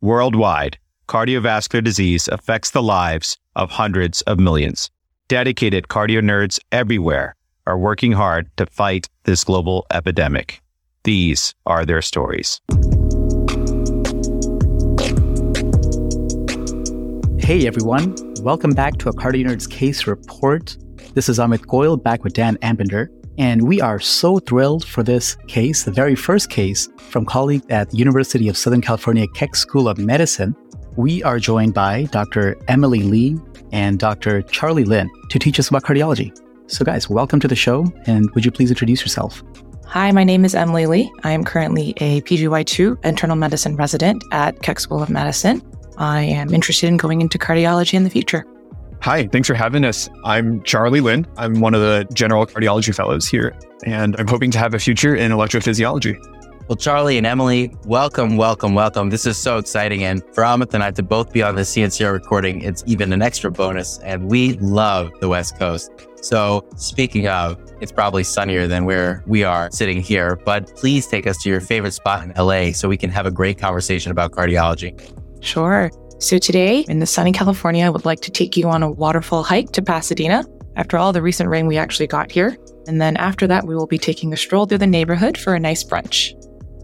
Worldwide, cardiovascular disease affects the lives of hundreds of millions. Dedicated cardio nerds everywhere are working hard to fight this global epidemic. These are their stories. Hey everyone, welcome back to a CardioNerds Case Report. This is Amit Goyal back with Dan Ambinder, and we are so thrilled for this case, the very first case from colleagues at the University of Southern California Keck School of Medicine. We are joined by Dr. Emily Lee and Dr. Charlie Lin to teach us about cardiology. So, guys, welcome to the show, and would you please introduce yourself? Hi, my name is Emily Lee. I am currently a PGY2 internal medicine resident at Keck School of Medicine. I am interested in going into cardiology in the future. Hi, thanks for having us. I'm Charlie Lin. I'm one of the general cardiology fellows here, and I'm hoping to have a future in electrophysiology. Well, Charlie and Emily, welcome, welcome, welcome. This is so exciting. And for Amit and I to both be on the CNCR recording, it's even an extra bonus. And we love the West Coast. So speaking of, it's probably sunnier than where we are sitting here, but please take us to your favorite spot in LA so we can have a great conversation about cardiology. Sure. So today in the sunny California, I would like to take you on a waterfall hike to Pasadena after all the recent rain we actually got here. And then after that, we will be taking a stroll through the neighborhood for a nice brunch.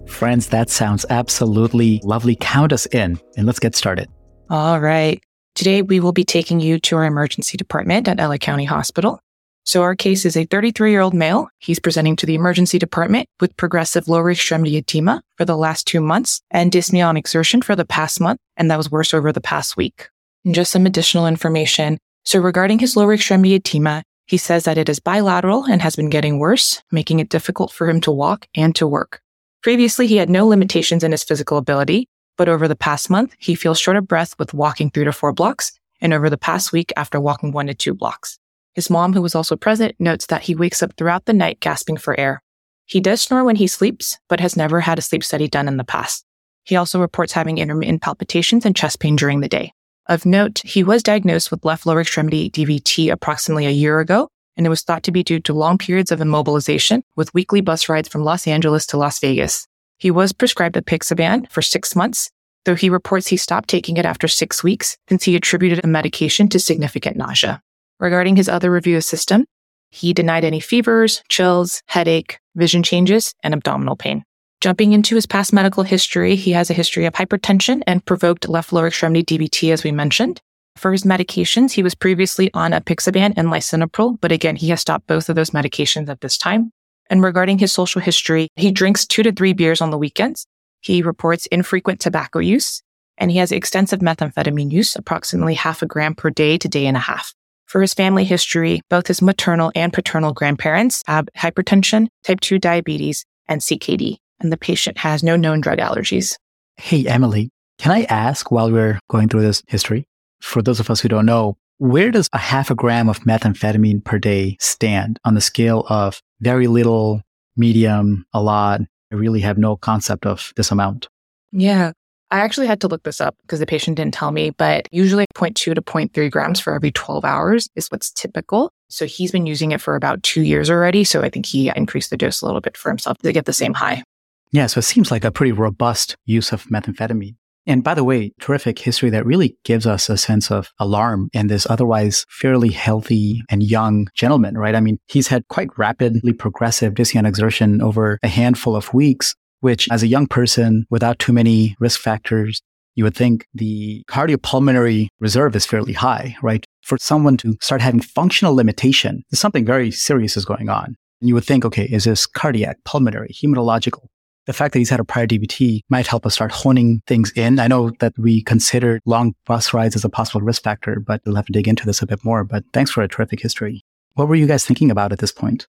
Friends, that sounds absolutely lovely. Count us in and let's get started. All right. Today, we will be taking you to our emergency department at LA County Hospital. So our case is a 33 year old male. He's presenting to the emergency department with progressive lower extremity edema for the last two months and dyspnea on exertion for the past month. And that was worse over the past week. And just some additional information. So regarding his lower extremity edema, he says that it is bilateral and has been getting worse, making it difficult for him to walk and to work. Previously, he had no limitations in his physical ability, but over the past month, he feels short of breath with walking three to four blocks and over the past week after walking one to two blocks. His mom, who was also present, notes that he wakes up throughout the night gasping for air. He does snore when he sleeps, but has never had a sleep study done in the past. He also reports having intermittent palpitations and chest pain during the day. Of note, he was diagnosed with left lower extremity DVT approximately a year ago, and it was thought to be due to long periods of immobilization with weekly bus rides from Los Angeles to Las Vegas. He was prescribed apixaban for six months, though he reports he stopped taking it after six weeks since he attributed the medication to significant nausea. Regarding his other review of system, he denied any fevers, chills, headache, vision changes, and abdominal pain. Jumping into his past medical history, he has a history of hypertension and provoked left lower extremity DVT, as we mentioned. For his medications, he was previously on apixaban and lisinopril, but again, he has stopped both of those medications at this time. And regarding his social history, he drinks two to three beers on the weekends. He reports infrequent tobacco use, and he has extensive methamphetamine use, approximately half a gram per day to day and a half. For his family history, both his maternal and paternal grandparents have hypertension, type 2 diabetes, and CKD, and the patient has no known drug allergies. Hey, Emily, can I ask while we're going through this history? For those of us who don't know, where does a half a gram of methamphetamine per day stand on the scale of very little, medium, a lot? I really have no concept of this amount. Yeah. I actually had to look this up because the patient didn't tell me, but usually 0.2 to 0.3 grams for every 12 hours is what's typical. So he's been using it for about two years already. So I think he increased the dose a little bit for himself to get the same high. Yeah. So it seems like a pretty robust use of methamphetamine. And by the way, terrific history that really gives us a sense of alarm in this otherwise fairly healthy and young gentleman, right? I mean, he's had quite rapidly progressive dyspnea exertion over a handful of weeks, which as a young person without too many risk factors, you would think the cardiopulmonary reserve is fairly high, right? For someone to start having functional limitation, something very serious is going on. And you would think, okay, is this cardiac, pulmonary, hematological? the fact that he's had a prior DVT might help us start honing things in. I know that we considered long bus rides as a possible risk factor, but we'll have to dig into this a bit more. But thanks for a terrific history. What were you guys thinking about at this point?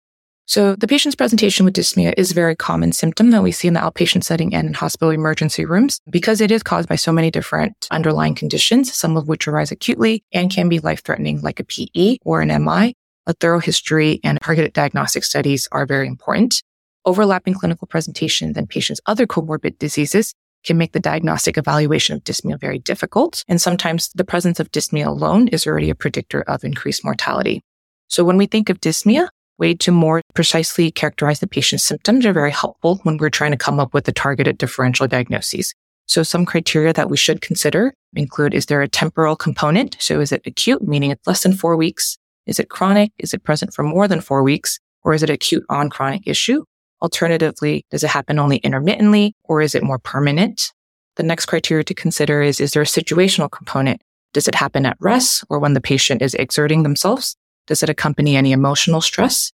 So the patient's presentation with dyspnea is a very common symptom that we see in the outpatient setting and in hospital emergency rooms because it is caused by so many different underlying conditions, some of which arise acutely and can be life threatening like a PE or an MI. A thorough history and targeted diagnostic studies are very important. Overlapping clinical presentations and patients' other comorbid diseases can make the diagnostic evaluation of dyspnea very difficult. And sometimes the presence of dyspnea alone is already a predictor of increased mortality. So when we think of dyspnea, way to more precisely characterize the patient's symptoms are very helpful when we're trying to come up with the targeted differential diagnoses. So some criteria that we should consider include, is there a temporal component? So is it acute, meaning it's less than four weeks? Is it chronic? Is it present for more than four weeks? Or is it acute on chronic issue? Alternatively, does it happen only intermittently or is it more permanent? The next criteria to consider is, is there a situational component? Does it happen at rest or when the patient is exerting themselves? Does it accompany any emotional stress?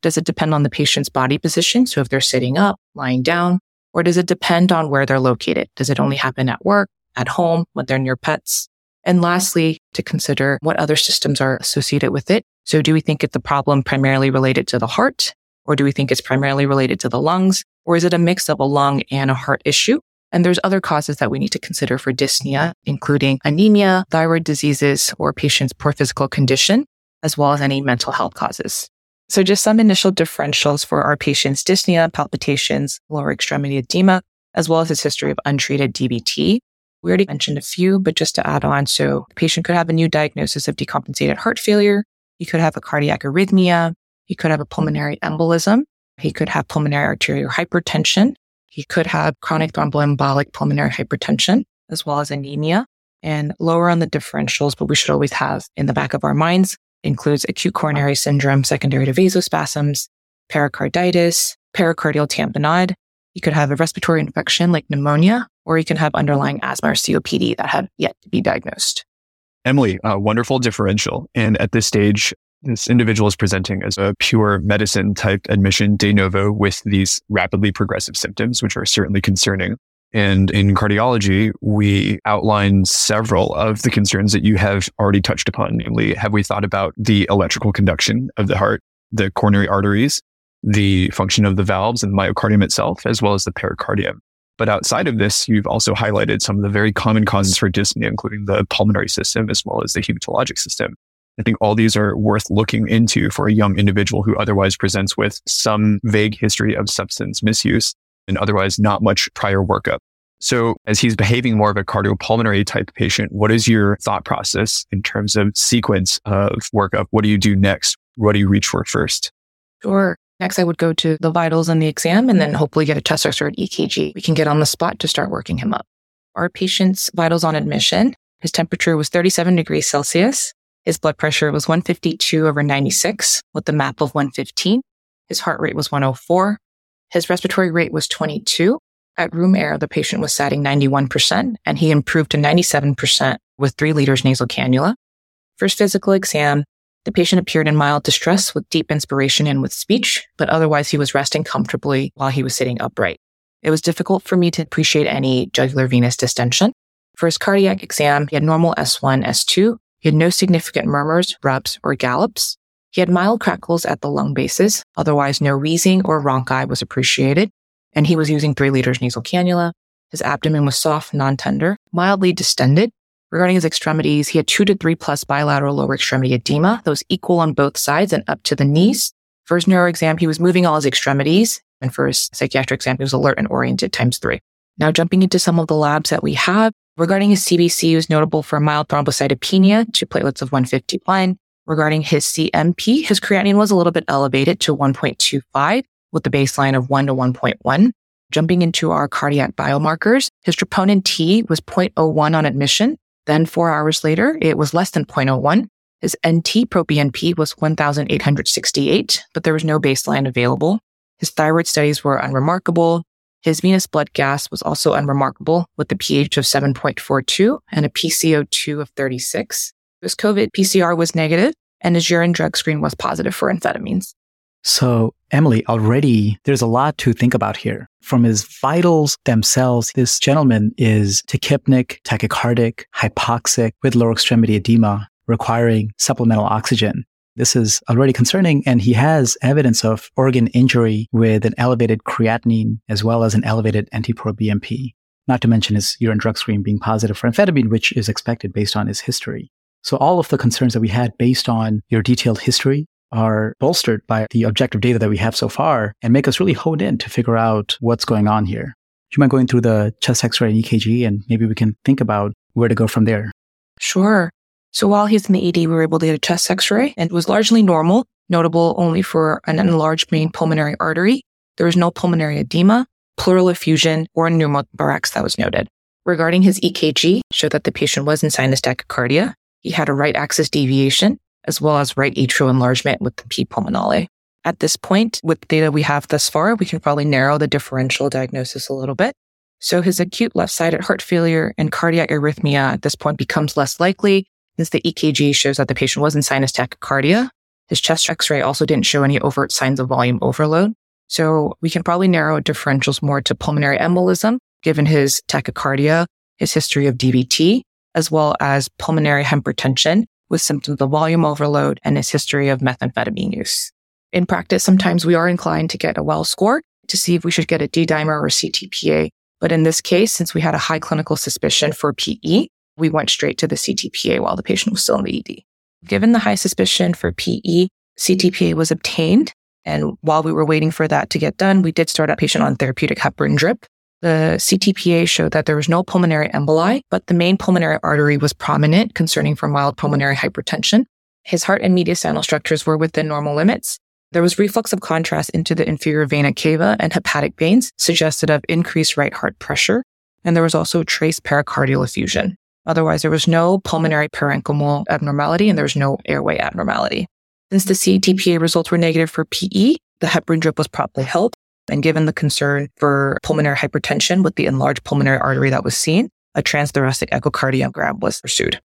Does it depend on the patient's body position? So if they're sitting up, lying down, or does it depend on where they're located? Does it only happen at work, at home, when they're near pets? And lastly, to consider what other systems are associated with it. So do we think it's a problem primarily related to the heart? Or do we think it's primarily related to the lungs? Or is it a mix of a lung and a heart issue? And there's other causes that we need to consider for dyspnea, including anemia, thyroid diseases, or patient's poor physical condition, as well as any mental health causes. So just some initial differentials for our patient's dyspnea, palpitations, lower extremity edema, as well as his history of untreated DVT. We already mentioned a few, but just to add on, so the patient could have a new diagnosis of decompensated heart failure. He could have a cardiac arrhythmia. He could have a pulmonary embolism. He could have pulmonary arterial hypertension. He could have chronic thromboembolic pulmonary hypertension, as well as anemia. And lower on the differentials, but we should always have in the back of our minds, includes acute coronary syndrome secondary to vasospasms, pericarditis, pericardial tamponade. You could have a respiratory infection like pneumonia, or you can have underlying asthma or COPD that have yet to be diagnosed. Emily, a wonderful differential. And at this stage, this individual is presenting as a pure medicine type admission de novo with these rapidly progressive symptoms, which are certainly concerning. And in cardiology, we outline several of the concerns that you have already touched upon. Namely, have we thought about the electrical conduction of the heart, the coronary arteries, the function of the valves and the myocardium itself, as well as the pericardium? But outside of this, you've also highlighted some of the very common causes for dyspnea, including the pulmonary system as well as the hematologic system. I think all these are worth looking into for a young individual who otherwise presents with some vague history of substance misuse and otherwise not much prior workup. So as he's behaving more of a cardiopulmonary type patient, what is your thought process in terms of sequence of workup? What do you do next? What do you reach for first? Sure. Next, I would go to the vitals and the exam and then hopefully get a chest x or an EKG. We can get on the spot to start working him up. Our patient's vitals on admission, his temperature was 37 degrees Celsius. His blood pressure was 152 over 96 with a MAP of 115. His heart rate was 104. His respiratory rate was 22. At room air, the patient was satting 91% and he improved to 97% with three liters nasal cannula. First physical exam, the patient appeared in mild distress with deep inspiration and with speech, but otherwise he was resting comfortably while he was sitting upright. It was difficult for me to appreciate any jugular venous distension. For his cardiac exam, he had normal S1, S2. He had no significant murmurs, rubs, or gallops. He had mild crackles at the lung bases. Otherwise, no wheezing or rhonchi was appreciated. And he was using three liters nasal cannula. His abdomen was soft, non-tender, mildly distended. Regarding his extremities, he had two to three plus bilateral lower extremity edema, those equal on both sides and up to the knees. For his neuro exam, he was moving all his extremities. And for his psychiatric exam, he was alert and oriented times three. Now jumping into some of the labs that we have. Regarding his CBC, he was notable for mild thrombocytopenia to platelets of 151. Regarding his CMP, his creatinine was a little bit elevated to 1.25 with the baseline of 1 to 1.1. Jumping into our cardiac biomarkers, his troponin T was 0.01 on admission. Then four hours later, it was less than 0.01. His NT proBNP was 1,868, but there was no baseline available. His thyroid studies were unremarkable. His venous blood gas was also unremarkable with a pH of 7.42 and a PCO2 of 36. His COVID PCR was negative and his urine drug screen was positive for amphetamines. So, Emily, already there's a lot to think about here. From his vitals themselves, this gentleman is tachypneic, tachycardic, hypoxic with lower extremity edema, requiring supplemental oxygen. This is already concerning, and he has evidence of organ injury with an elevated creatinine as well as an elevated NT-proBNP. Not to mention his urine drug screen being positive for amphetamine, which is expected based on his history. So all of the concerns that we had based on your detailed history are bolstered by the objective data that we have so far and make us really hone in to figure out what's going on here. Do you mind going through the chest x-ray and EKG and maybe we can think about where to go from there? Sure. So while he's in the ED, we were able to get a chest x-ray and it was largely normal, notable only for an enlarged main pulmonary artery. There was no pulmonary edema, pleural effusion, or pneumothorax that was noted. regarding his EKG showed that the patient was in sinus tachycardia. He had a right axis deviation as well as right atrial enlargement with the P pulmonale. At this point, with the data we have thus far, we can probably narrow the differential diagnosis a little bit. So his acute left-sided heart failure and cardiac arrhythmia at this point becomes less likely since the EKG shows that the patient was in sinus tachycardia. His chest x-ray also didn't show any overt signs of volume overload. So we can probably narrow differentials more to pulmonary embolism, given his tachycardia, his history of DVT, as well as pulmonary hypertension with symptoms of volume overload and his history of methamphetamine use. In practice, sometimes we are inclined to get a Wells score to see if we should get a D dimer or CTPA. But in this case, since we had a high clinical suspicion for PE, we went straight to the CTPA while the patient was still in the ED. Given the high suspicion for PE, CTPA was obtained. And while we were waiting for that to get done, we did start a patient on therapeutic heparin drip. The CTPA showed that there was no pulmonary emboli, but the main pulmonary artery was prominent concerning for mild pulmonary hypertension. His heart and mediastinal structures were within normal limits. There was reflux of contrast into the inferior vena cava and hepatic veins, suggested of increased right heart pressure. And there was also trace pericardial effusion. Otherwise, there was no pulmonary parenchymal abnormality and there was no airway abnormality. Since the CTPA results were negative for PE, the heparin drip was promptly held. And given the concern for pulmonary hypertension with the enlarged pulmonary artery that was seen, a transthoracic echocardiogram was pursued.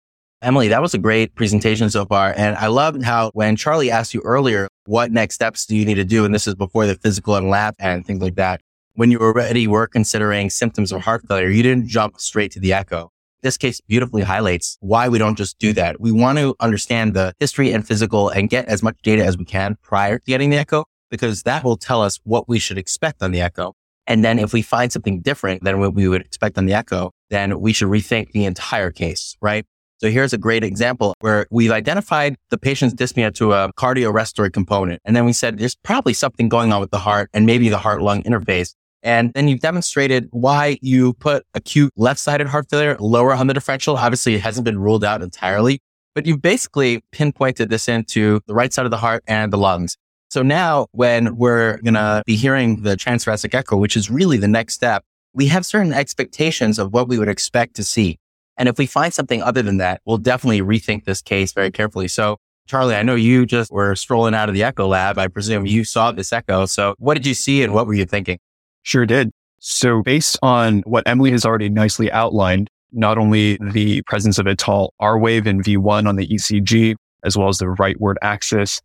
Emily, that was a great presentation so far. And I loved how when Charlie asked you earlier, what next steps do you need to do? And this is before the physical and lab and things like that. When you already were considering symptoms of heart failure, you didn't jump straight to the echo. This case beautifully highlights why we don't just do that. We want to understand the history and physical and get as much data as we can prior to getting the echo, because that will tell us what we should expect on the echo. And then if we find something different than what we would expect on the echo, then we should rethink the entire case, right? So here's a great example where we've identified the patient's dyspnea to a cardiorespiratory component. And then we said there's probably something going on with the heart and maybe the heart lung interface. And then you've demonstrated why you put acute left sided heart failure lower on the differential. Obviously, it hasn't been ruled out entirely, but you've basically pinpointed this into the right side of the heart and the lungs. So now when we're going to be hearing the transthoracic echo, which is really the next step, we have certain expectations of what we would expect to see. And if we find something other than that, we'll definitely rethink this case very carefully. So Charlie, I know you just were strolling out of the echo lab. I presume you saw this echo. So what did you see and what were you thinking? Sure did. So based on what Emily has already nicely outlined, not only the presence of a tall R wave in V1 on the ECG, as well as the rightward axis,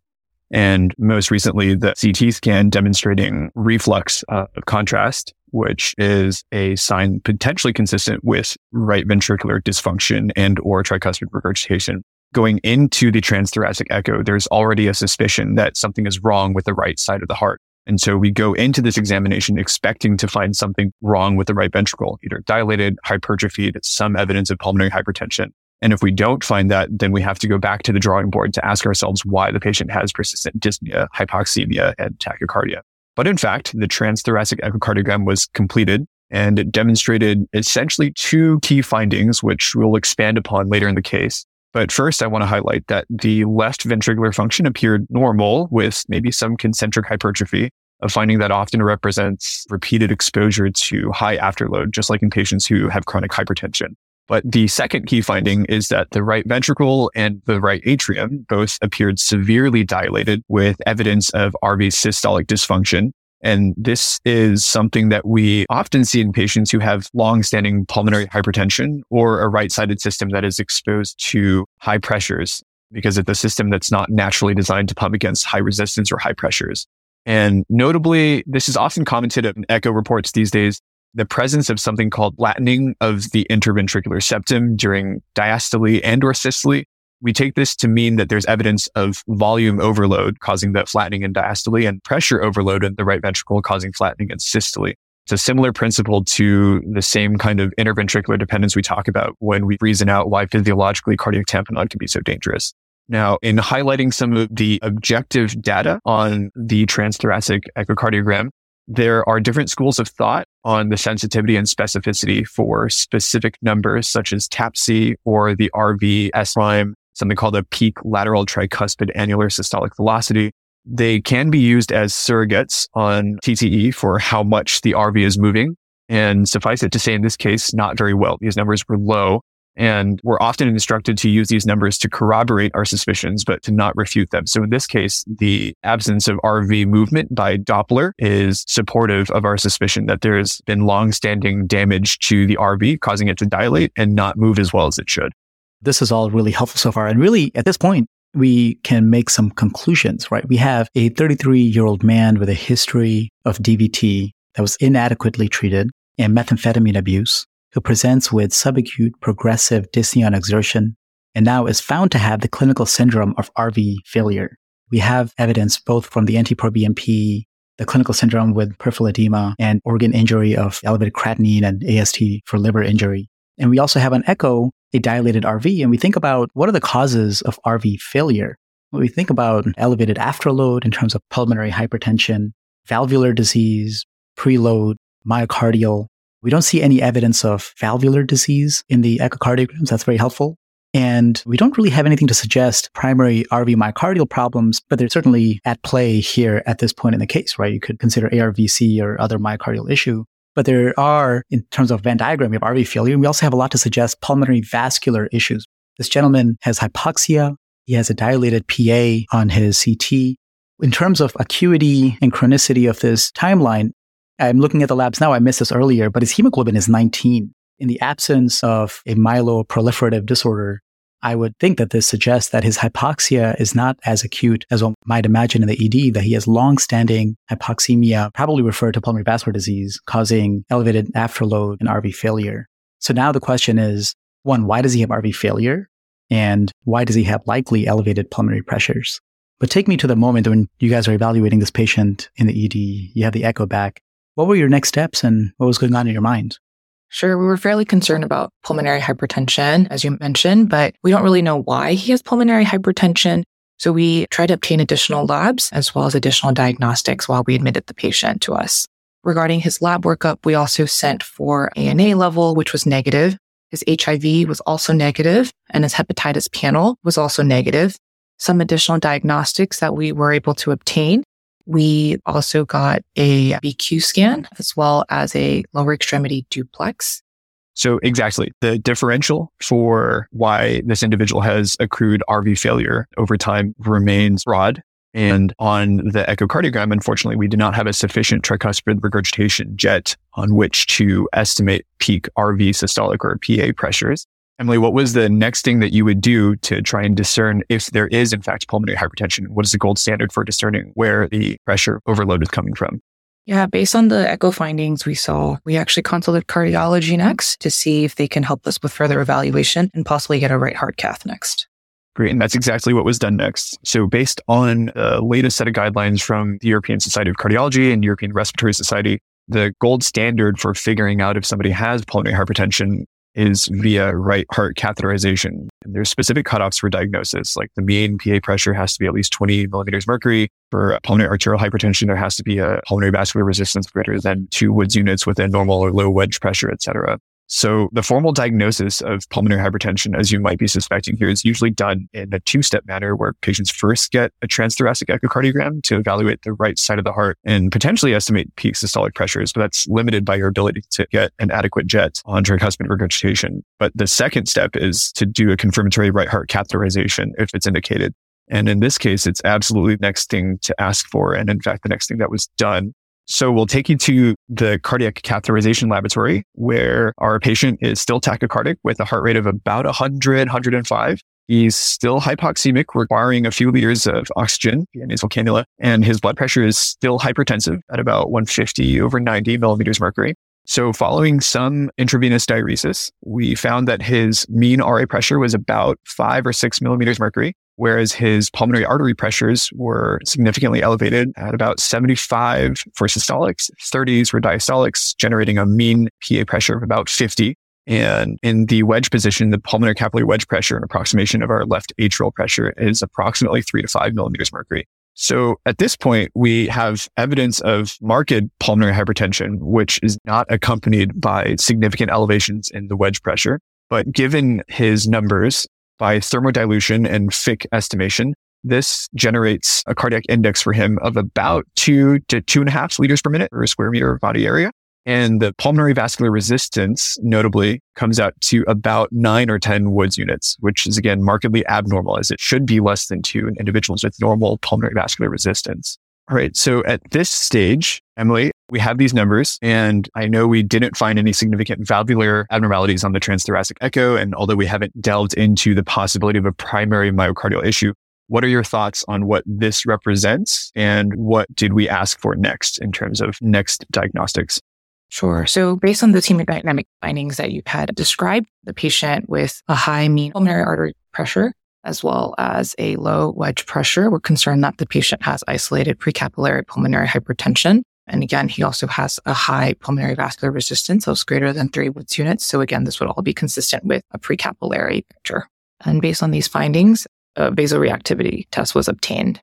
and most recently the CT scan demonstrating reflux uh, of contrast which is a sign potentially consistent with right ventricular dysfunction and or tricuspid regurgitation. Going into the transthoracic echo, there's already a suspicion that something is wrong with the right side of the heart. And so we go into this examination expecting to find something wrong with the right ventricle, either dilated, hypertrophied, some evidence of pulmonary hypertension. And if we don't find that, then we have to go back to the drawing board to ask ourselves why the patient has persistent dyspnea, hypoxemia, and tachycardia. But in fact, the transthoracic echocardiogram was completed and it demonstrated essentially two key findings, which we'll expand upon later in the case. But first, I want to highlight that the left ventricular function appeared normal with maybe some concentric hypertrophy, a finding that often represents repeated exposure to high afterload, just like in patients who have chronic hypertension. But the second key finding is that the right ventricle and the right atrium both appeared severely dilated with evidence of RV systolic dysfunction. And this is something that we often see in patients who have long-standing pulmonary hypertension or a right-sided system that is exposed to high pressures because it's a system that's not naturally designed to pump against high resistance or high pressures. And notably, this is often commented in echo reports these days the presence of something called flattening of the interventricular septum during diastole and or systole. We take this to mean that there's evidence of volume overload causing the flattening in diastole and pressure overload in the right ventricle causing flattening in systole. It's a similar principle to the same kind of interventricular dependence we talk about when we reason out why physiologically cardiac tamponade can be so dangerous. Now, in highlighting some of the objective data on the transthoracic echocardiogram, there are different schools of thought on the sensitivity and specificity for specific numbers such as TAPSE or the RV S prime, something called a peak lateral tricuspid annular systolic velocity. They can be used as surrogates on TTE for how much the RV is moving. And suffice it to say, in this case, not very well. These numbers were low. And we're often instructed to use these numbers to corroborate our suspicions, but to not refute them. So in this case, the absence of RV movement by Doppler is supportive of our suspicion that there's been long-standing damage to the RV, causing it to dilate and not move as well as it should. This is all really helpful so far. And really, at this point, we can make some conclusions, right? We have a 33 year old man with a history of DVT that was inadequately treated and methamphetamine abuse who presents with subacute progressive dyspnea on exertion and now is found to have the clinical syndrome of RV failure. We have evidence both from the NT-proBNP, the clinical syndrome with peripheral edema and organ injury of elevated creatinine and AST for liver injury. And we also have an echo, a dilated RV, and we think about what are the causes of RV failure. When we think about elevated afterload in terms of pulmonary hypertension, valvular disease, preload, myocardial, we don't see any evidence of valvular disease in the echocardiograms. That's very helpful. And we don't really have anything to suggest primary RV myocardial problems, but they're certainly at play here at this point in the case, right? You could consider ARVC or other myocardial issue. But there are, in terms of Venn diagram, we have RV failure. And we also have a lot to suggest pulmonary vascular issues. This gentleman has hypoxia. He has a dilated PA on his CT. In terms of acuity and chronicity of this timeline, I'm looking at the labs now. I missed this earlier, but his hemoglobin is 19. In the absence of a myeloproliferative disorder, I would think that this suggests that his hypoxia is not as acute as one might imagine in the ED, that he has long-standing hypoxemia, probably referred to pulmonary vascular disease, causing elevated afterload and RV failure. So now the question is, one, why does he have RV failure? And why does he have likely elevated pulmonary pressures? But take me to the moment when you guys are evaluating this patient in the ED. You have the echo back. What were your next steps and what was going on in your mind? Sure, we were fairly concerned about pulmonary hypertension, as you mentioned, but we don't really know why he has pulmonary hypertension. So we tried to obtain additional labs as well as additional diagnostics while we admitted the patient to us. Regarding his lab workup, we also sent for ANA level, which was negative. His HIV was also negative and his hepatitis panel was also negative. Some additional diagnostics that we were able to obtain we also got a VQ scan as well as a lower extremity duplex. So exactly the differential for why this individual has accrued RV failure over time remains broad. And on the echocardiogram, unfortunately, we do not have a sufficient tricuspid regurgitation jet on which to estimate peak RV systolic or PA pressures. Emily, what was the next thing that you would do to try and discern if there is, in fact, pulmonary hypertension? What is the gold standard for discerning where the pressure overload is coming from? Yeah, based on the echo findings we saw, we actually consulted cardiology next to see if they can help us with further evaluation and possibly get a right heart cath next. Great. And that's exactly what was done next. So based on the latest set of guidelines from the European Society of Cardiology and European Respiratory Society, the gold standard for figuring out if somebody has pulmonary hypertension is via right heart catheterization. And there's specific cutoffs for diagnosis, like the mean PA pressure has to be at least 20 millimeters mercury. For pulmonary arterial hypertension, there has to be a pulmonary vascular resistance greater than two Woods units within normal or low wedge pressure, et cetera. So the formal diagnosis of pulmonary hypertension, as you might be suspecting here, is usually done in a two-step manner where patients first get a transthoracic echocardiogram to evaluate the right side of the heart and potentially estimate peak systolic pressures, but that's limited by your ability to get an adequate jet on tricuspid regurgitation. But the second step is to do a confirmatory right heart catheterization if it's indicated. And in this case, it's absolutely the next thing to ask for. And in fact, the next thing that was done so we'll take you to the cardiac catheterization laboratory where our patient is still tachycardic with a heart rate of about 100, 105. He's still hypoxemic, requiring a few liters of oxygen via nasal cannula, and his blood pressure is still hypertensive at about 150 over 90 millimeters mercury. So following some intravenous diuresis, we found that his mean RA pressure was about five or six millimeters mercury, whereas his pulmonary artery pressures were significantly elevated at about 75 for systolics, 30s for diastolics, generating a mean PA pressure of about 50. And in the wedge position, the pulmonary capillary wedge pressure, an approximation of our left atrial pressure, is approximately three to five millimeters mercury. So at this point, we have evidence of marked pulmonary hypertension, which is not accompanied by significant elevations in the wedge pressure. But given his numbers, by thermodilution and Fick estimation, this generates a cardiac index for him of about two to two and a half liters per minute per square meter of body area. And the pulmonary vascular resistance, notably, comes out to about nine or 10 Woods units, which is again markedly abnormal as it should be less than two in individuals with normal pulmonary vascular resistance. All right. So at this stage, Emily, we have these numbers and I know we didn't find any significant valvular abnormalities on the transthoracic echo. And although we haven't delved into the possibility of a primary myocardial issue, what are your thoughts on what this represents and what did we ask for next in terms of next diagnostics? Sure. So based on the hemodynamic findings that you had described, the patient with a high mean pulmonary artery pressure, as well as a low wedge pressure, we're concerned that the patient has isolated precapillary pulmonary hypertension. And again, he also has a high pulmonary vascular resistance, so it's greater than three Woods units. So again, this would all be consistent with a precapillary picture. And based on these findings, a vasoreactivity test was obtained.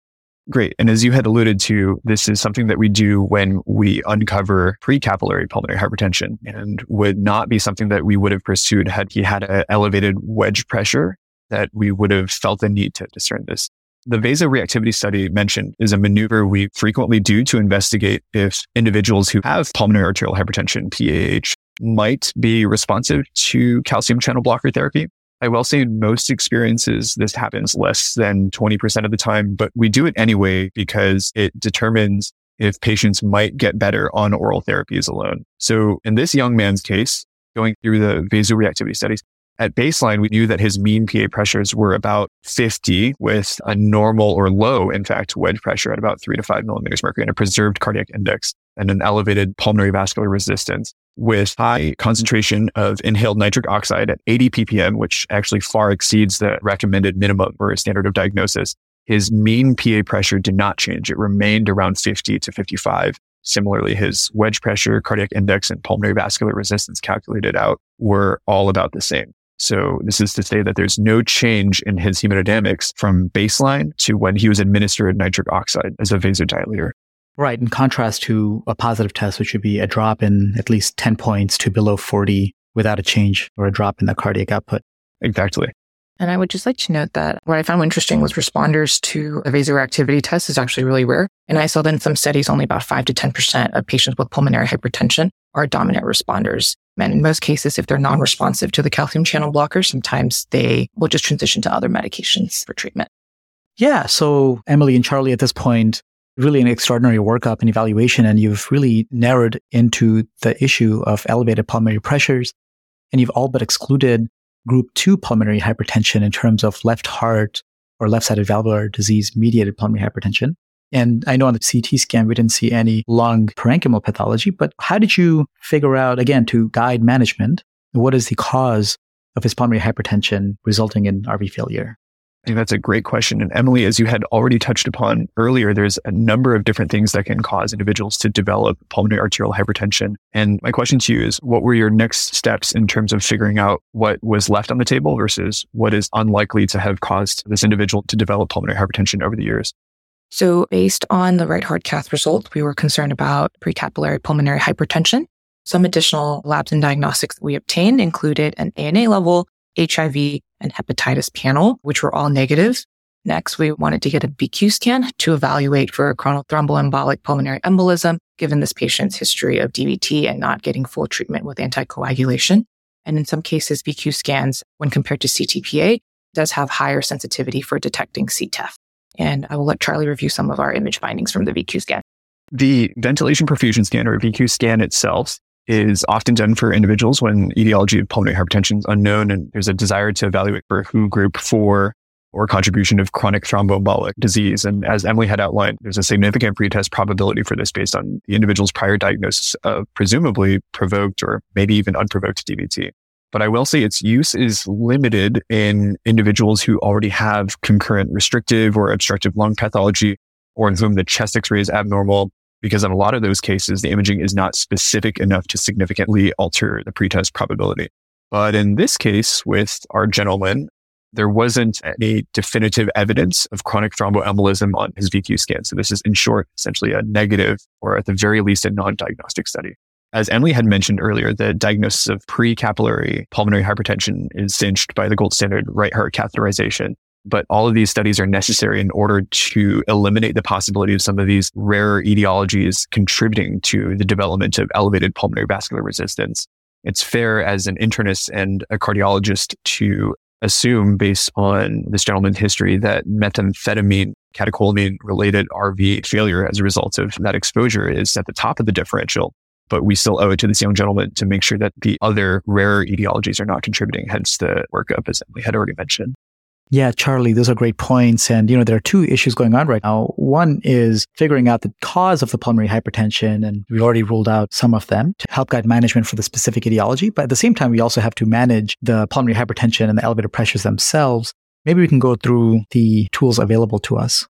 Great. And as you had alluded to, this is something that we do when we uncover precapillary pulmonary hypertension and would not be something that we would have pursued had he had an elevated wedge pressure that we would have felt the need to discern this. The vasoreactivity study mentioned is a maneuver we frequently do to investigate if individuals who have pulmonary arterial hypertension, PAH, might be responsive to calcium channel blocker therapy. I will say in most experiences, this happens less than 20% of the time, but we do it anyway because it determines if patients might get better on oral therapies alone. So in this young man's case, going through the vasoreactivity studies, at baseline, we knew that his mean PA pressures were about 50 with a normal or low, in fact, wedge pressure at about three to five millimeters mercury and a preserved cardiac index and an elevated pulmonary vascular resistance with high concentration of inhaled nitric oxide at 80 ppm, which actually far exceeds the recommended minimum or standard of diagnosis. His mean PA pressure did not change. It remained around 50 to 55. Similarly, his wedge pressure, cardiac index, and pulmonary vascular resistance calculated out were all about the same. So this is to say that there's no change in his hemodynamics from baseline to when he was administered nitric oxide as a vasodilator. Right. In contrast to a positive test, which would be a drop in at least 10 points to below 40 without a change or a drop in the cardiac output. Exactly. And I would just like to note that what I found interesting was responders to a vasoreactivity test is actually really rare. And I saw that in some studies, only about 5 to 10% of patients with pulmonary hypertension are dominant responders. And in most cases, if they're non-responsive to the calcium channel blocker, sometimes they will just transition to other medications for treatment. Yeah. So Emily and Charlie at this point, really an extraordinary workup and evaluation. And you've really narrowed into the issue of elevated pulmonary pressures. And you've all but excluded group two pulmonary hypertension in terms of left heart or left sided valvular disease mediated pulmonary hypertension. And I know on the CT scan, we didn't see any lung parenchymal pathology, but how did you figure out, again, to guide management, what is the cause of his pulmonary hypertension resulting in RV failure? I think that's a great question. And Emily, as you had already touched upon earlier, there's a number of different things that can cause individuals to develop pulmonary arterial hypertension. And my question to you is, what were your next steps in terms of figuring out what was left on the table versus what is unlikely to have caused this individual to develop pulmonary hypertension over the years? So based on the right heart cath result, we were concerned about precapillary pulmonary hypertension. Some additional labs and diagnostics that we obtained included an ANA level, HIV, and hepatitis panel, which were all negative. Next, we wanted to get a VQ scan to evaluate for chronic thromboembolic pulmonary embolism, given this patient's history of DVT and not getting full treatment with anticoagulation. And in some cases, VQ scans, when compared to CTPA, does have higher sensitivity for detecting CTEPH. And I will let Charlie review some of our image findings from the VQ scan. The ventilation perfusion scan or VQ scan itself is often done for individuals when etiology of pulmonary hypertension is unknown and there's a desire to evaluate for WHO group four or contribution of chronic thromboembolic disease. And as Emily had outlined, there's a significant pretest probability for this based on the individual's prior diagnosis of presumably provoked or maybe even unprovoked DVT. But I will say its use is limited in individuals who already have concurrent restrictive or obstructive lung pathology or in whom the chest x-ray is abnormal because in a lot of those cases, the imaging is not specific enough to significantly alter the pretest probability. But in this case, with our gentleman, there wasn't any definitive evidence of chronic thromboembolism on his VQ scan. So this is in short, essentially a negative or at the very least a non-diagnostic study. As Emily had mentioned earlier, the diagnosis of pre-capillary pulmonary hypertension is cinched by the gold standard right heart catheterization. But all of these studies are necessary in order to eliminate the possibility of some of these rarer etiologies contributing to the development of elevated pulmonary vascular resistance. It's fair as an internist and a cardiologist to assume based on this gentleman's history that methamphetamine, catecholamine related RV failure as a result of that exposure is at the top of the differential. But we still owe it to this young gentleman to make sure that the other rarer etiologies are not contributing, hence the workup, as Emily had already mentioned. Yeah, Charlie, those are great points. And, you know, there are two issues going on right now. One is figuring out the cause of the pulmonary hypertension. And we already ruled out some of them to help guide management for the specific etiology. But at the same time, we also have to manage the pulmonary hypertension and the elevated pressures themselves. Maybe we can go through the tools available to us.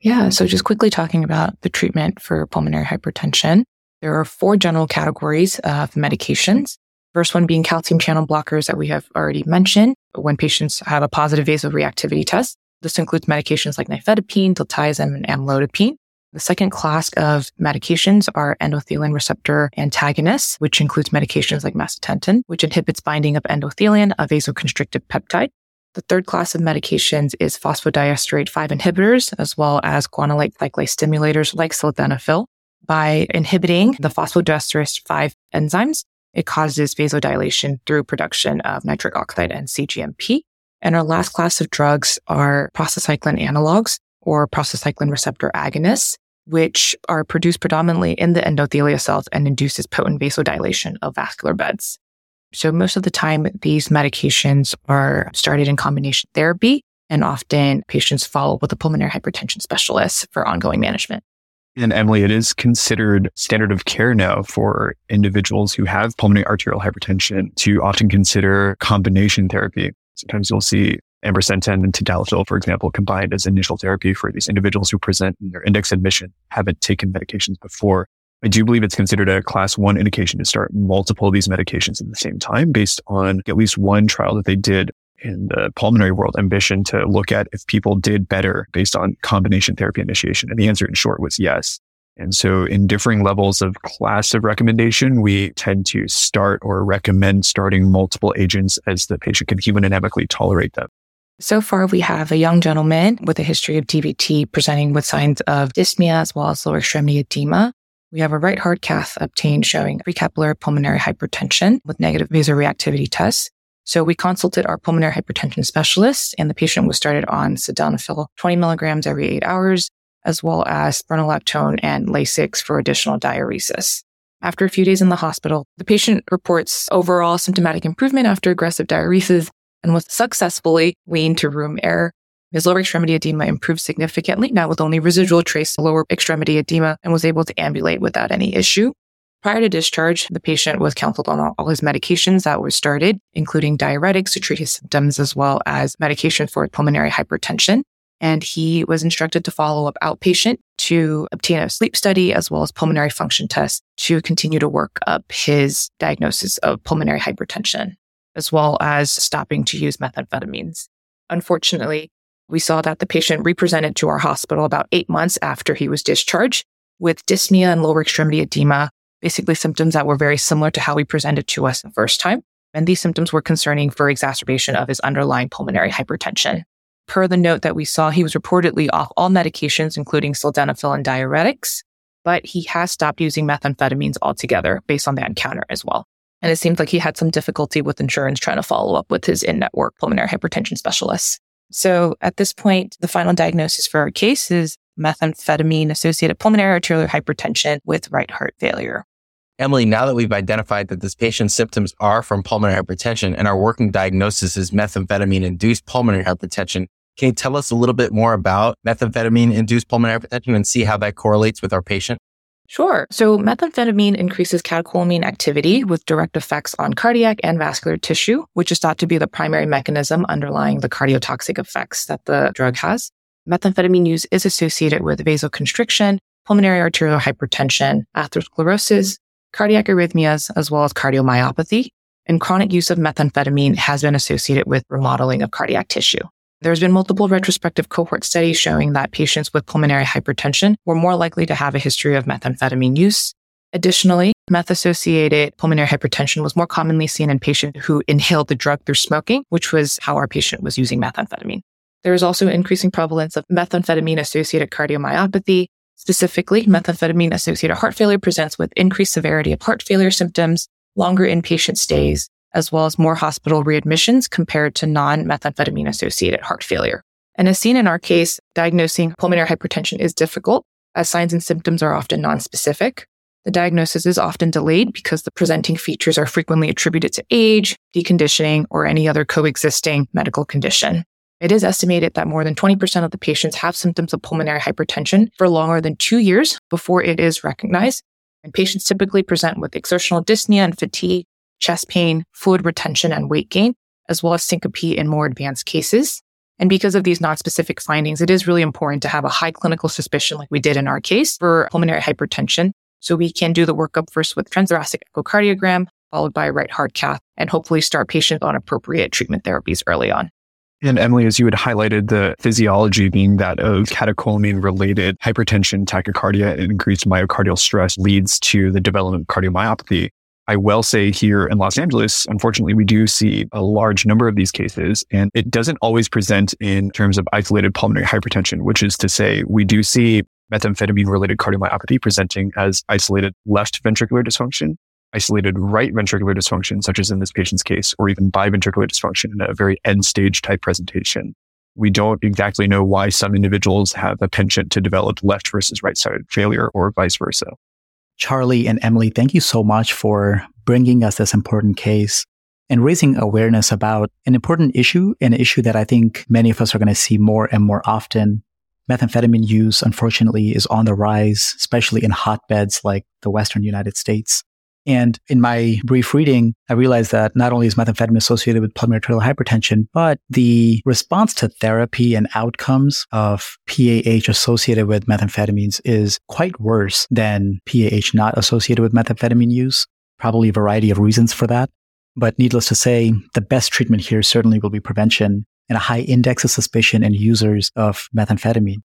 Yeah. So just quickly talking about the treatment for pulmonary hypertension. There are four general categories of medications. First one being calcium channel blockers that we have already mentioned when patients have a positive vasoreactivity test. This includes medications like nifedipine, diltiazem, and amlodipine. The second class of medications are endothelin receptor antagonists, which includes medications like macitentan, which inhibits binding of endothelin, a vasoconstrictive peptide. The third class of medications is phosphodiesterase 5 inhibitors, as well as guanylate cyclase stimulators like sildenafil. By inhibiting the phosphodiesterase 5 enzymes, it causes vasodilation through production of nitric oxide and CGMP. And our last class of drugs are prostacyclin analogs or prostacyclin receptor agonists, which are produced predominantly in the endothelial cells and induces potent vasodilation of vascular beds. So most of the time, these medications are started in combination therapy and often patients follow with a pulmonary hypertension specialist for ongoing management. And Emily, it is considered standard of care now for individuals who have pulmonary arterial hypertension to often consider combination therapy. Sometimes you'll see ambrisentan and tadalafil, for example, combined as initial therapy for these individuals who present in their index admission, haven't taken medications before. I do believe it's considered a class one indication to start multiple of these medications at the same time based on at least one trial that they did in the pulmonary world ambition to look at if people did better based on combination therapy initiation? And the answer in short was yes. And so in differing levels of class of recommendation, we tend to start or recommend starting multiple agents as the patient can hemodynamically tolerate them. So far, we have a young gentleman with a history of DVT presenting with signs of dyspnea as well as lower extremity edema. We have a right heart cath obtained showing precapillary pulmonary hypertension with negative vasoreactivity tests. So we consulted our pulmonary hypertension specialist and the patient was started on sildenafil 20 milligrams every eight hours, as well as spironolactone and Lasix for additional diuresis. After a few days in the hospital, the patient reports overall symptomatic improvement after aggressive diuresis and was successfully weaned to room air. His lower extremity edema improved significantly, now with only residual trace lower extremity edema, and was able to ambulate without any issue. Prior to discharge, the patient was counseled on all his medications that were started, including diuretics to treat his symptoms, as well as medication for pulmonary hypertension. And he was instructed to follow up outpatient to obtain a sleep study as well as pulmonary function tests to continue to work up his diagnosis of pulmonary hypertension, as well as stopping to use methamphetamines. Unfortunately, we saw that the patient represented to our hospital about eight months after he was discharged with dyspnea and lower extremity edema basically symptoms that were very similar to how he presented to us the first time. And these symptoms were concerning for exacerbation of his underlying pulmonary hypertension. Per the note that we saw, he was reportedly off all medications, including sildenafil and diuretics, but he has stopped using methamphetamines altogether based on that encounter as well. And it seemed like he had some difficulty with insurance trying to follow up with his in network pulmonary hypertension specialist. So at this point, the final diagnosis for our case is methamphetamine associated pulmonary arterial hypertension with right heart failure. Emily, now that we've identified that this patient's symptoms are from pulmonary hypertension and our working diagnosis is methamphetamine induced pulmonary hypertension, can you tell us a little bit more about methamphetamine induced pulmonary hypertension and see how that correlates with our patient? Sure. So methamphetamine increases catecholamine activity with direct effects on cardiac and vascular tissue, which is thought to be the primary mechanism underlying the cardiotoxic effects that the drug has. Methamphetamine use is associated with vasoconstriction, pulmonary arterial hypertension, atherosclerosis, cardiac arrhythmias, as well as cardiomyopathy. And chronic use of methamphetamine has been associated with remodeling of cardiac tissue. There's been multiple retrospective cohort studies showing that patients with pulmonary hypertension were more likely to have a history of methamphetamine use. Additionally, meth associated pulmonary hypertension was more commonly seen in patients who inhaled the drug through smoking, which was how our patient was using methamphetamine. There is also increasing prevalence of methamphetamine associated cardiomyopathy. Specifically, methamphetamine associated heart failure presents with increased severity of heart failure symptoms, longer inpatient stays, as well as more hospital readmissions compared to non methamphetamine associated heart failure. And as seen in our case, diagnosing pulmonary hypertension is difficult as signs and symptoms are often nonspecific. The diagnosis is often delayed because the presenting features are frequently attributed to age, deconditioning, or any other coexisting medical condition. It is estimated that more than 20% of the patients have symptoms of pulmonary hypertension for longer than two years before it is recognized. And patients typically present with exertional dyspnea and fatigue, chest pain, fluid retention, and weight gain, as well as syncope in more advanced cases. And because of these non-specific findings, it is really important to have a high clinical suspicion, like we did in our case for pulmonary hypertension. So we can do the workup first with transthoracic echocardiogram, followed by a right heart cath, and hopefully start patients on appropriate treatment therapies early on. And Emily, as you had highlighted, the physiology being that of catecholamine related hypertension, tachycardia, and increased myocardial stress leads to the development of cardiomyopathy. I will say here in Los Angeles, unfortunately, we do see a large number of these cases, and it doesn't always present in terms of isolated pulmonary hypertension, which is to say, we do see methamphetamine related cardiomyopathy presenting as isolated left ventricular dysfunction, isolated right ventricular dysfunction, such as in this patient's case, or even biventricular dysfunction in a very end stage type presentation. We don't exactly know why some individuals have a penchant to develop left versus right sided failure or vice versa. Charlie and Emily, thank you so much for bringing us this important case and raising awareness about an important issue, an issue that I think many of us are going to see more and more often. Methamphetamine use, unfortunately, is on the rise, especially in hotbeds like the Western United States. And in my brief reading, I realized that not only is methamphetamine associated with pulmonary arterial hypertension, but the response to therapy and outcomes of PAH associated with methamphetamines is quite worse than PAH not associated with methamphetamine use. Probably a variety of reasons for that. But needless to say, the best treatment here certainly will be prevention and a high index of suspicion in users of methamphetamine.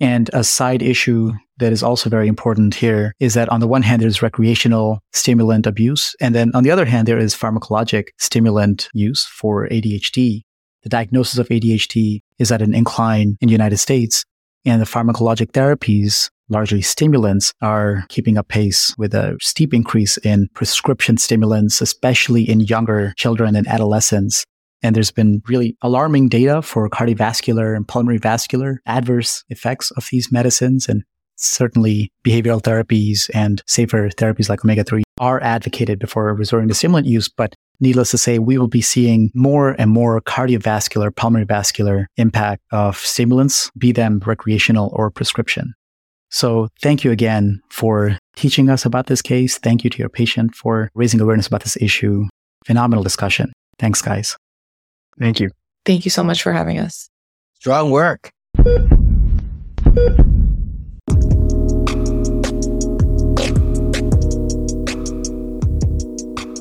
And a side issue that is also very important here is that on the one hand, there's recreational stimulant abuse. And then on the other hand, there is pharmacologic stimulant use for ADHD. The diagnosis of ADHD is at an incline in the United States. And the pharmacologic therapies, largely stimulants, are keeping up pace with a steep increase in prescription stimulants, especially in younger children and adolescents. And there's been really alarming data for cardiovascular and pulmonary vascular adverse effects of these medicines. And certainly behavioral therapies and safer therapies like omega 3 are advocated before resorting to stimulant use. But needless to say, we will be seeing more and more cardiovascular, pulmonary vascular impact of stimulants, be them recreational or prescription. So thank you again for teaching us about this case. Thank you to your patient for raising awareness about this issue. Phenomenal discussion. Thanks, guys. Thank you. Thank you so much for having us. Strong work.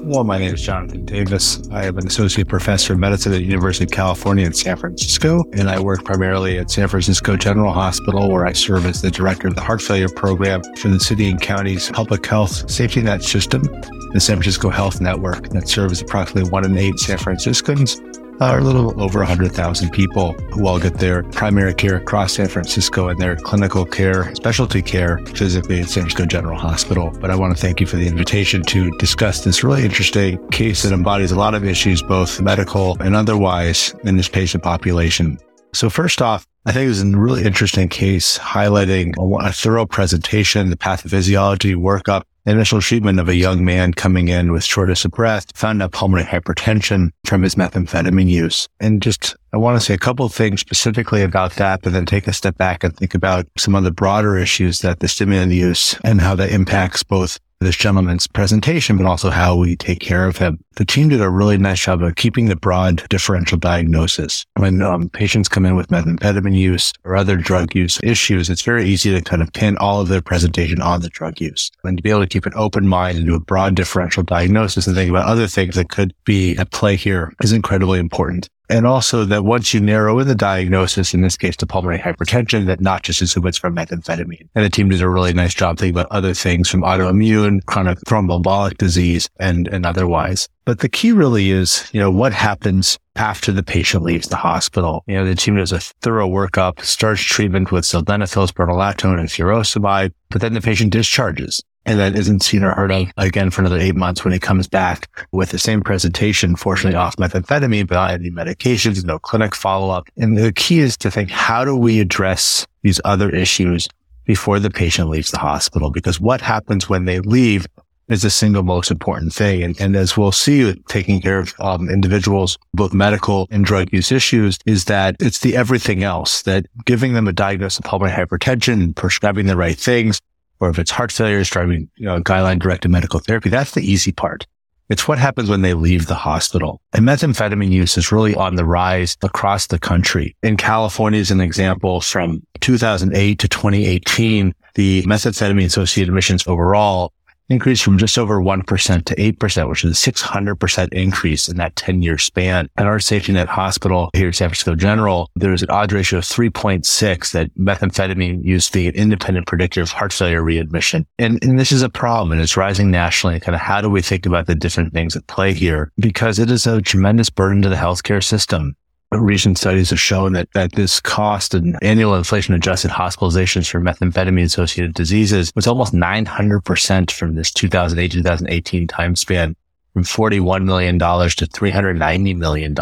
Well, my name is Jonathan Davis. I am an associate professor of medicine at the University of California in San Francisco, and I work primarily at San Francisco General Hospital, where I serve as the director of the heart failure program for the city and county's public health safety net system, the San Francisco Health Network that serves approximately one in eight San Franciscans are a little over 100,000 people who all get their primary care across San Francisco and their clinical care, specialty care, physically at San Francisco General Hospital. But I want to thank you for the invitation to discuss this really interesting case that embodies a lot of issues, both medical and otherwise, in this patient population. So first off, I think it was a really interesting case highlighting a, a thorough presentation, the pathophysiology workup, initial treatment of a young man coming in with shortness of breath, found out pulmonary hypertension from his methamphetamine use. And just, I want to say a couple of things specifically about that, but then take a step back and think about some of the broader issues that the stimulant use and how that impacts both this gentleman's presentation, but also how we take care of him. The team did a really nice job of keeping the broad differential diagnosis. When um, patients come in with methamphetamine use or other drug use issues, it's very easy to kind of pin all of their presentation on the drug use. And to be able to keep an open mind and do a broad differential diagnosis and think about other things that could be at play here is incredibly important. And also that once you narrow in the diagnosis, in this case, to pulmonary hypertension, that not just assume it's from methamphetamine. And the team did a really nice job thinking about other things from autoimmune, chronic thromboembolic disease, and, and otherwise. But the key really is, you know, what happens after the patient leaves the hospital. You know, the team does a thorough workup, starts treatment with sildenafil, spironolactone, and furosemide, but then the patient discharges and then isn't seen or heard of again for another eight months when he comes back with the same presentation, fortunately off methamphetamine, but not any medications, no clinic follow up. And the key is to think, how do we address these other issues before the patient leaves the hospital? Because what happens when they leave is the single most important thing. And, and as we'll see, taking care of um, individuals, both medical and drug use issues, is that it's the everything else that giving them a diagnosis of pulmonary hypertension prescribing the right things, or if it's heart failure, is driving you know, guideline directed medical therapy, that's the easy part. It's what happens when they leave the hospital. And methamphetamine use is really on the rise across the country. In California, as an example, from 2008 to 2018, the methamphetamine associated admissions overall increased from just over 1% to 8%, which is a 600% increase in that 10 year span. At our safety net hospital here at San Francisco General, there's an odds ratio of 3.6 that methamphetamine use being an independent predictor of heart failure readmission. And, and this is a problem and it's rising nationally. Kind of how do we think about the different things at play here? Because it is a tremendous burden to the healthcare system recent studies have shown that, that this cost and annual inflation adjusted hospitalizations for methamphetamine associated diseases was almost 900% from this 2008 2018 time span from $41 million to $390 million.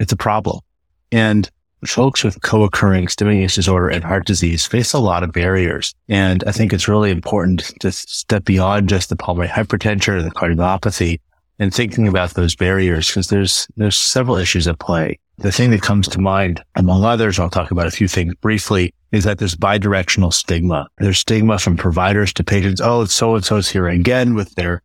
It's a problem. And folks with co-occurring stimulant use disorder and heart disease face a lot of barriers. And I think it's really important to step beyond just the pulmonary hypertension or the cardiomyopathy and thinking about those barriers because there's, there's several issues at play. The thing that comes to mind, among others, I'll talk about a few things briefly, is that there's bidirectional stigma. There's stigma from providers to patients. Oh, it's so and so's here again with their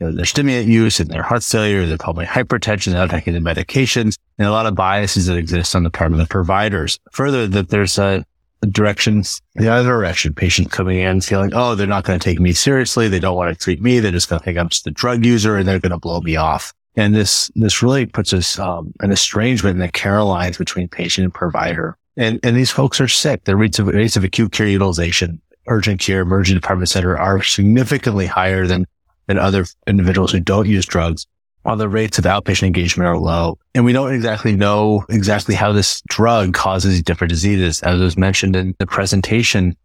you know, their stimulant use and their heart failure, their pulmonary hypertension, they're taking the medications, and a lot of biases that exist on the part of the providers. Further, that there's a directions the other direction. Patients coming in feeling, oh, they're not going to take me seriously. They don't want to treat me. They're just going to think I'm just a drug user and they're going to blow me off. And this, this really puts us, um, an estrangement in the care lines between patient and provider. And, and these folks are sick. Their rates of, rates of acute care utilization, urgent care, emergency department center are significantly higher than, than other individuals who don't use drugs while the rates of outpatient engagement are low. And we don't exactly know exactly how this drug causes different diseases. As was mentioned in the presentation,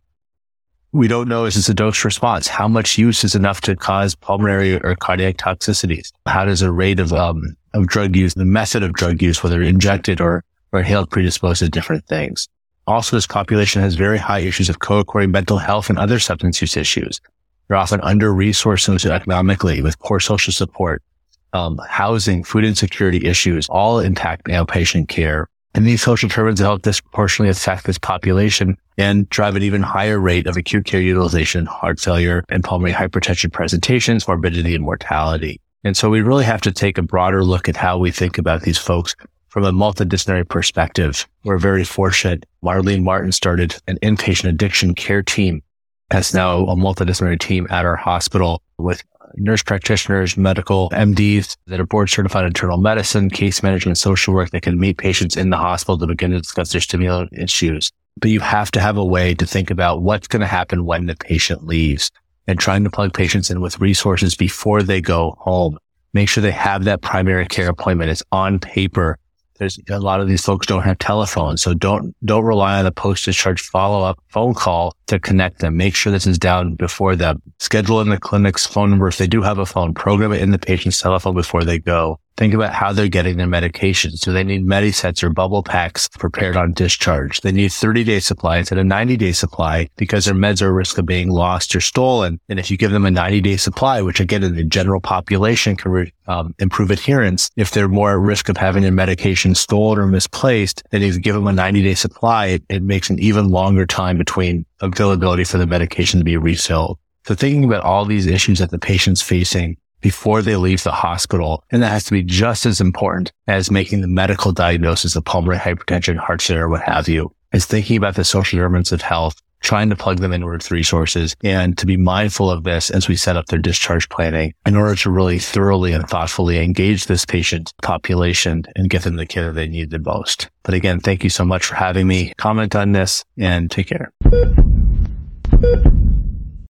we don't know is this a dose response? How much use is enough to cause pulmonary or cardiac toxicities? How does a rate of, um, of drug use, the method of drug use, whether injected or, or inhaled predispose to different things? Also, this population has very high issues of co-occurring mental health and other substance use issues. They're often under-resourced socioeconomically with poor social support, um, housing, food insecurity issues, all impact outpatient care. And these social determinants help disproportionately affect this population and drive an even higher rate of acute care utilization, heart failure, and pulmonary hypertension presentations, morbidity, and mortality. And so we really have to take a broader look at how we think about these folks from a multidisciplinary perspective. We're very fortunate. Marlene Martin started an inpatient addiction care team that's now a multidisciplinary team at our hospital with nurse practitioners, medical MDs that are board certified in internal medicine, case management, social work that can meet patients in the hospital to begin to discuss their stimulant issues. But you have to have a way to think about what's going to happen when the patient leaves and trying to plug patients in with resources before they go home. Make sure they have that primary care appointment. It's on paper there's a lot of these folks don't have telephones. So don't, don't rely on a post discharge follow up phone call to connect them. Make sure this is down before them. Schedule in the clinic's phone number. If they do have a phone, program it in the patient's telephone before they go. Think about how they're getting their medications. Do they need Medisets or bubble packs prepared on discharge? They need 30 day supply instead of 90 day supply because their meds are at risk of being lost or stolen. And if you give them a 90 day supply, which again in the general population can re- um, improve adherence, if they're more at risk of having their medication stolen or misplaced, then if you give them a 90 day supply, it, it makes an even longer time between availability for the medication to be refilled. So thinking about all these issues that the patient's facing before they leave the hospital. And that has to be just as important as making the medical diagnosis of pulmonary hypertension, heart failure, what have you, is thinking about the social determinants of health, trying to plug them in with resources and to be mindful of this as we set up their discharge planning in order to really thoroughly and thoughtfully engage this patient population and get them the care they need the most. But again, thank you so much for having me comment on this and take care.